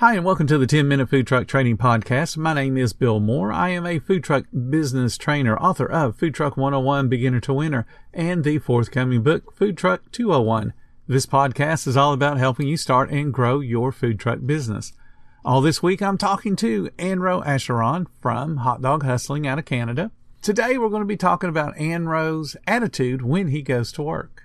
Hi, and welcome to the 10 Minute Food Truck Training Podcast. My name is Bill Moore. I am a food truck business trainer, author of Food Truck 101 Beginner to Winner, and the forthcoming book, Food Truck 201. This podcast is all about helping you start and grow your food truck business. All this week, I'm talking to Anro Acheron from Hot Dog Hustling out of Canada. Today, we're going to be talking about Anro's attitude when he goes to work.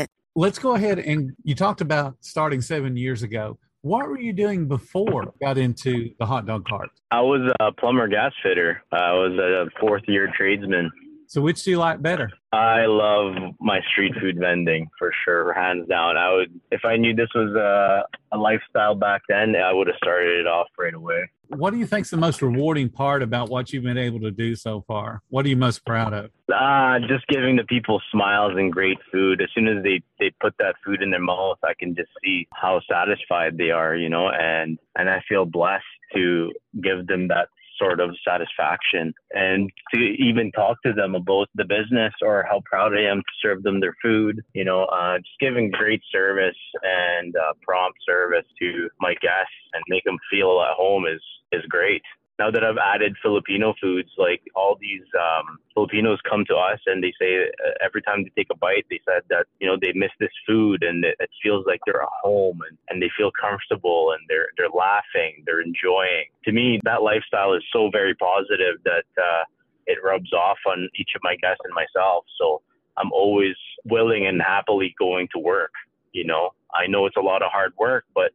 let's go ahead and you talked about starting seven years ago. What were you doing before you got into the hot dog cart? I was a plumber gas fitter. I was a fourth year tradesman. So which do you like better? I love my street food vending for sure, hands down. I would, if I knew this was a, a lifestyle back then, I would have started it off right away. What do you think's the most rewarding part about what you've been able to do so far? What are you most proud of? Uh, just giving the people smiles and great food. As soon as they, they put that food in their mouth, I can just see how satisfied they are, you know, and, and I feel blessed to give them that sort of satisfaction and to even talk to them about the business or how proud I am to serve them their food. You know, uh, just giving great service and uh, prompt service to my guests and make them feel at home is is great now that I've added Filipino foods, like all these um, Filipinos come to us and they say uh, every time they take a bite, they said that you know they miss this food and it, it feels like they're at home and, and they feel comfortable and they're they're laughing, they're enjoying. To me, that lifestyle is so very positive that uh, it rubs off on each of my guests and myself. So I'm always willing and happily going to work. You know, I know it's a lot of hard work, but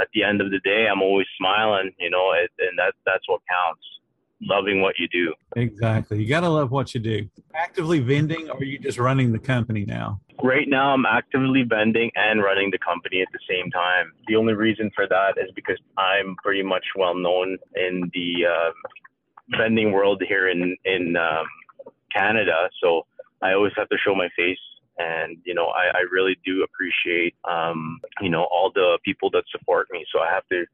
at the end of the day, I'm always smiling, you know, and that that's what counts. Loving what you do. Exactly. You got to love what you do. Actively vending, or are you just running the company now? Right now, I'm actively vending and running the company at the same time. The only reason for that is because I'm pretty much well known in the uh, vending world here in in um, Canada. So I always have to show my face and you know I, I really do appreciate um, you know all the people that support me. So I have to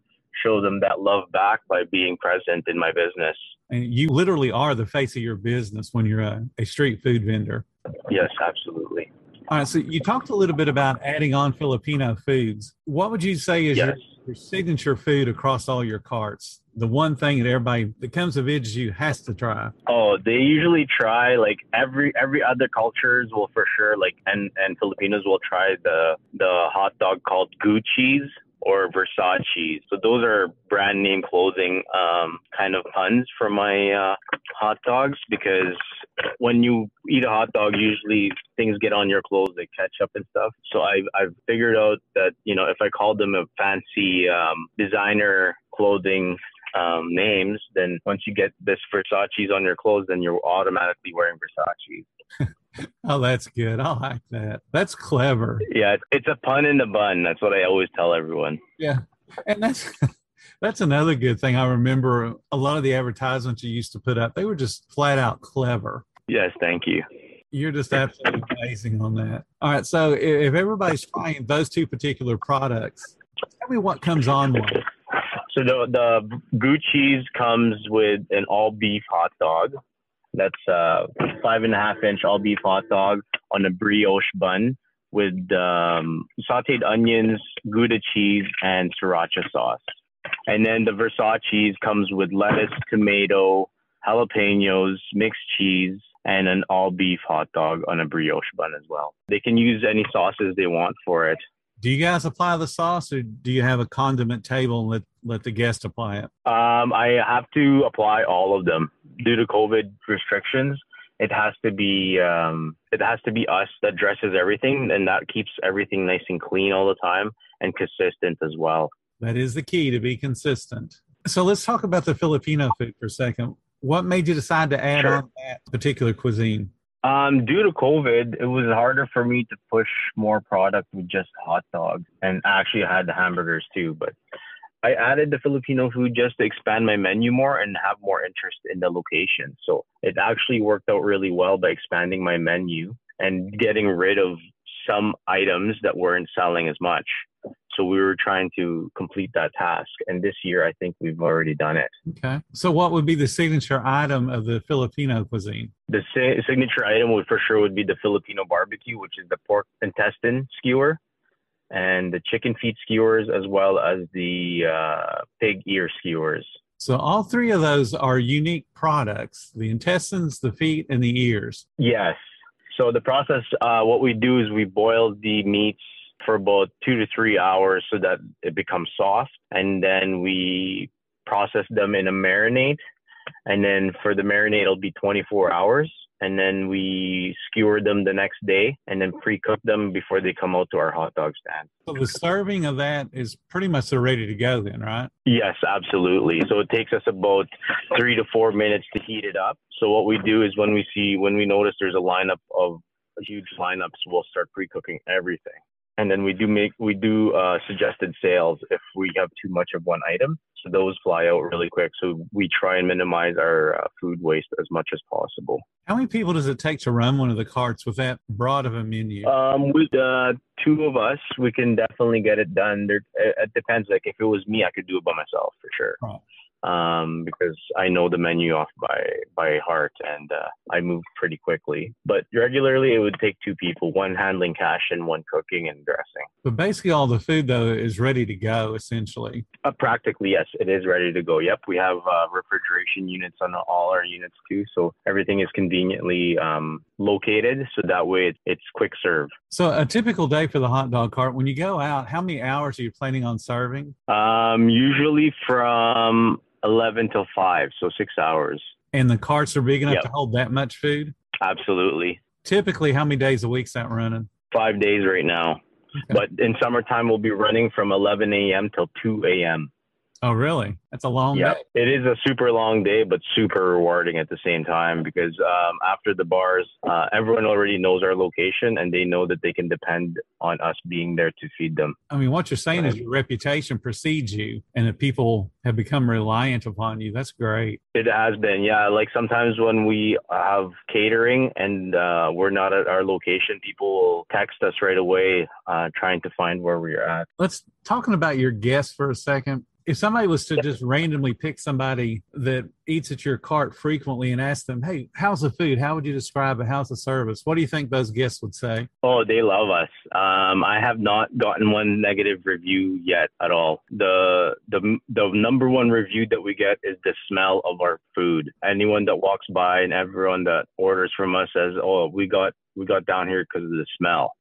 show them that love back by being present in my business. And you literally are the face of your business when you're a, a street food vendor. Yes absolutely all right so you talked a little bit about adding on Filipino foods what would you say is yes. your your signature food across all your carts? The one thing that everybody that comes to visit you has to try. Oh, they usually try like every every other cultures will for sure like and and Filipinos will try the the hot dog called Gucci's or Versace. So those are brand name clothing um, kind of puns for my uh, hot dogs because when you eat a hot dog, usually things get on your clothes, like ketchup and stuff. So I've, I've figured out that, you know, if I call them a fancy um, designer clothing um, names, then once you get this Versace's on your clothes, then you're automatically wearing Versace. oh, that's good. I like that. That's clever. Yeah, it's a pun in the bun. That's what I always tell everyone. Yeah, and that's that's another good thing. I remember a lot of the advertisements you used to put up. They were just flat out clever. Yes, thank you. You're just absolutely amazing on that. All right, so if everybody's trying those two particular products, tell me what comes on one. So the the Gucci's comes with an all beef hot dog. That's a five and a half inch all beef hot dog on a brioche bun with um, sauteed onions, Gouda cheese, and sriracha sauce. And then the Versace's comes with lettuce, tomato, jalapenos, mixed cheese, and an all beef hot dog on a brioche bun as well. They can use any sauces they want for it. Do you guys apply the sauce or do you have a condiment table and let, let the guest apply it? Um, I have to apply all of them due to COVID restrictions. It has to be um, it has to be us that dresses everything, and that keeps everything nice and clean all the time and consistent as well. That is the key to be consistent. So let's talk about the Filipino food for a second. What made you decide to add sure. on that particular cuisine? Um, due to COVID, it was harder for me to push more product with just hot dogs, and actually I had the hamburgers too. But I added the Filipino food just to expand my menu more and have more interest in the location. So it actually worked out really well by expanding my menu and getting rid of some items that weren't selling as much. So we were trying to complete that task. And this year, I think we've already done it. Okay. So what would be the signature item of the Filipino cuisine? The si- signature item would for sure would be the Filipino barbecue, which is the pork intestine skewer and the chicken feet skewers, as well as the uh, pig ear skewers. So all three of those are unique products: the intestines, the feet, and the ears. Yes. So the process, uh, what we do is we boil the meats for about two to three hours so that it becomes soft, and then we process them in a marinade. And then for the marinade, it'll be 24 hours and then we skewer them the next day and then pre-cook them before they come out to our hot dog stand. So the serving of that is pretty much they're ready to go then, right? Yes, absolutely. So it takes us about three to four minutes to heat it up. So what we do is when we see when we notice there's a lineup of huge lineups, we'll start pre-cooking everything and then we do make we do uh, suggested sales if we have too much of one item. So those fly out really quick. So we try and minimize our uh, food waste as much as possible. How many people does it take to run one of the carts with that broad of a menu? Um, with uh, two of us we can definitely get it done. There it depends. Like if it was me i could do it by myself for sure. Right um, because I know the menu off by by heart and uh, I move pretty quickly. But regularly, it would take two people, one handling cash and one cooking and dressing. But basically, all the food though is ready to go. Essentially, uh, practically yes, it is ready to go. Yep, we have uh, refrigeration units on all our units too, so everything is conveniently um, located, so that way it's quick serve. So a typical day for the hot dog cart, when you go out, how many hours are you planning on serving? Um, usually from 11 till 5, so six hours. And the carts are big enough yep. to hold that much food? Absolutely. Typically, how many days a week's that running? Five days right now. Okay. But in summertime, we'll be running from 11 a.m. till 2 a.m. Oh, really? That's a long yeah, day. It is a super long day, but super rewarding at the same time because um, after the bars, uh, everyone already knows our location and they know that they can depend on us being there to feed them. I mean, what you're saying is your reputation precedes you and that people have become reliant upon you. That's great. It has been, yeah. Like sometimes when we have catering and uh, we're not at our location, people will text us right away uh, trying to find where we're at. Let's talking about your guests for a second if somebody was to just randomly pick somebody that eats at your cart frequently and ask them, "Hey, how's the food? How would you describe it? How's the service?" What do you think those guests would say? Oh, they love us. Um, I have not gotten one negative review yet at all. The the the number one review that we get is the smell of our food. Anyone that walks by and everyone that orders from us says, "Oh, we got we got down here because of the smell."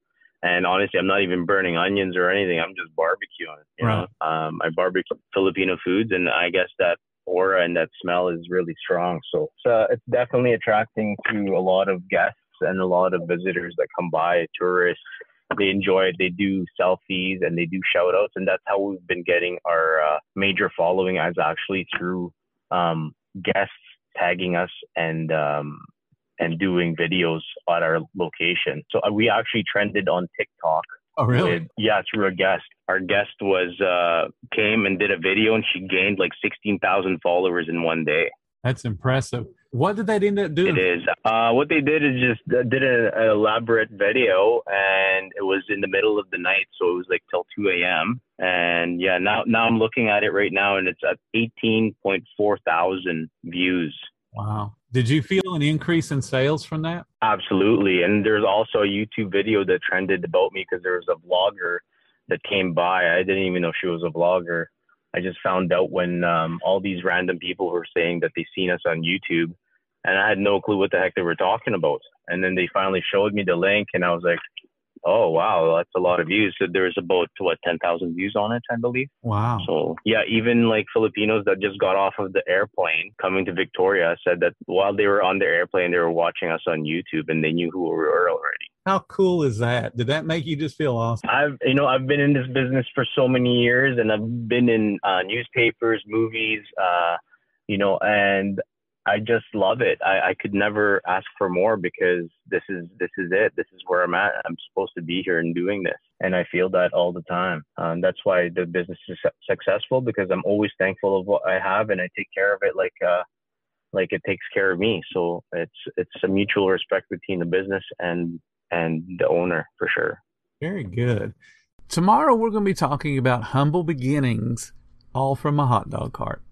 And honestly, I'm not even burning onions or anything. I'm just barbecuing. You right. know, um, I barbecue Filipino foods, and I guess that aura and that smell is really strong. So, so it's definitely attracting to a lot of guests and a lot of visitors that come by, tourists. They enjoy it. They do selfies and they do shout outs. And that's how we've been getting our uh, major following as actually through um, guests tagging us and um, and doing videos at our location. So uh, we actually trended on TikTok. Oh, really? With, yeah, through a guest. Our guest was uh, came and did a video, and she gained like sixteen thousand followers in one day. That's impressive. What did they end up doing? It is. Uh, what they did is just uh, did an elaborate video, and it was in the middle of the night, so it was like till two a.m. And yeah, now now I'm looking at it right now, and it's at eighteen point four thousand views. Wow. Did you feel an increase in sales from that? Absolutely. And there's also a YouTube video that trended about me because there was a vlogger that came by. I didn't even know she was a vlogger. I just found out when um, all these random people were saying that they seen us on YouTube, and I had no clue what the heck they were talking about. And then they finally showed me the link, and I was like, Oh wow, that's a lot of views. So there's about what ten thousand views on it, I believe. Wow. So yeah, even like Filipinos that just got off of the airplane coming to Victoria said that while they were on the airplane, they were watching us on YouTube and they knew who we were already. How cool is that? Did that make you just feel awesome? I've you know I've been in this business for so many years, and I've been in uh, newspapers, movies, uh, you know, and I just love it. I, I could never ask for more because this is this is it. This is where I'm at. I'm supposed to be here and doing this, and I feel that all the time. Um, that's why the business is successful because I'm always thankful of what I have and I take care of it like uh, like it takes care of me. So it's it's a mutual respect between the business and and the owner for sure. Very good. Tomorrow we're going to be talking about humble beginnings, all from a hot dog cart.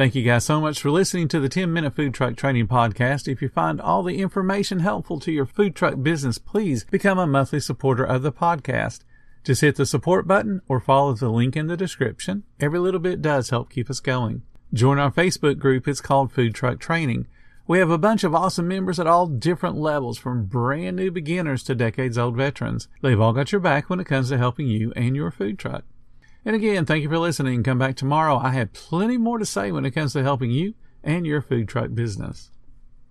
Thank you guys so much for listening to the 10 Minute Food Truck Training Podcast. If you find all the information helpful to your food truck business, please become a monthly supporter of the podcast. Just hit the support button or follow the link in the description. Every little bit does help keep us going. Join our Facebook group. It's called Food Truck Training. We have a bunch of awesome members at all different levels, from brand new beginners to decades old veterans. They've all got your back when it comes to helping you and your food truck. And again, thank you for listening. Come back tomorrow. I have plenty more to say when it comes to helping you and your food truck business.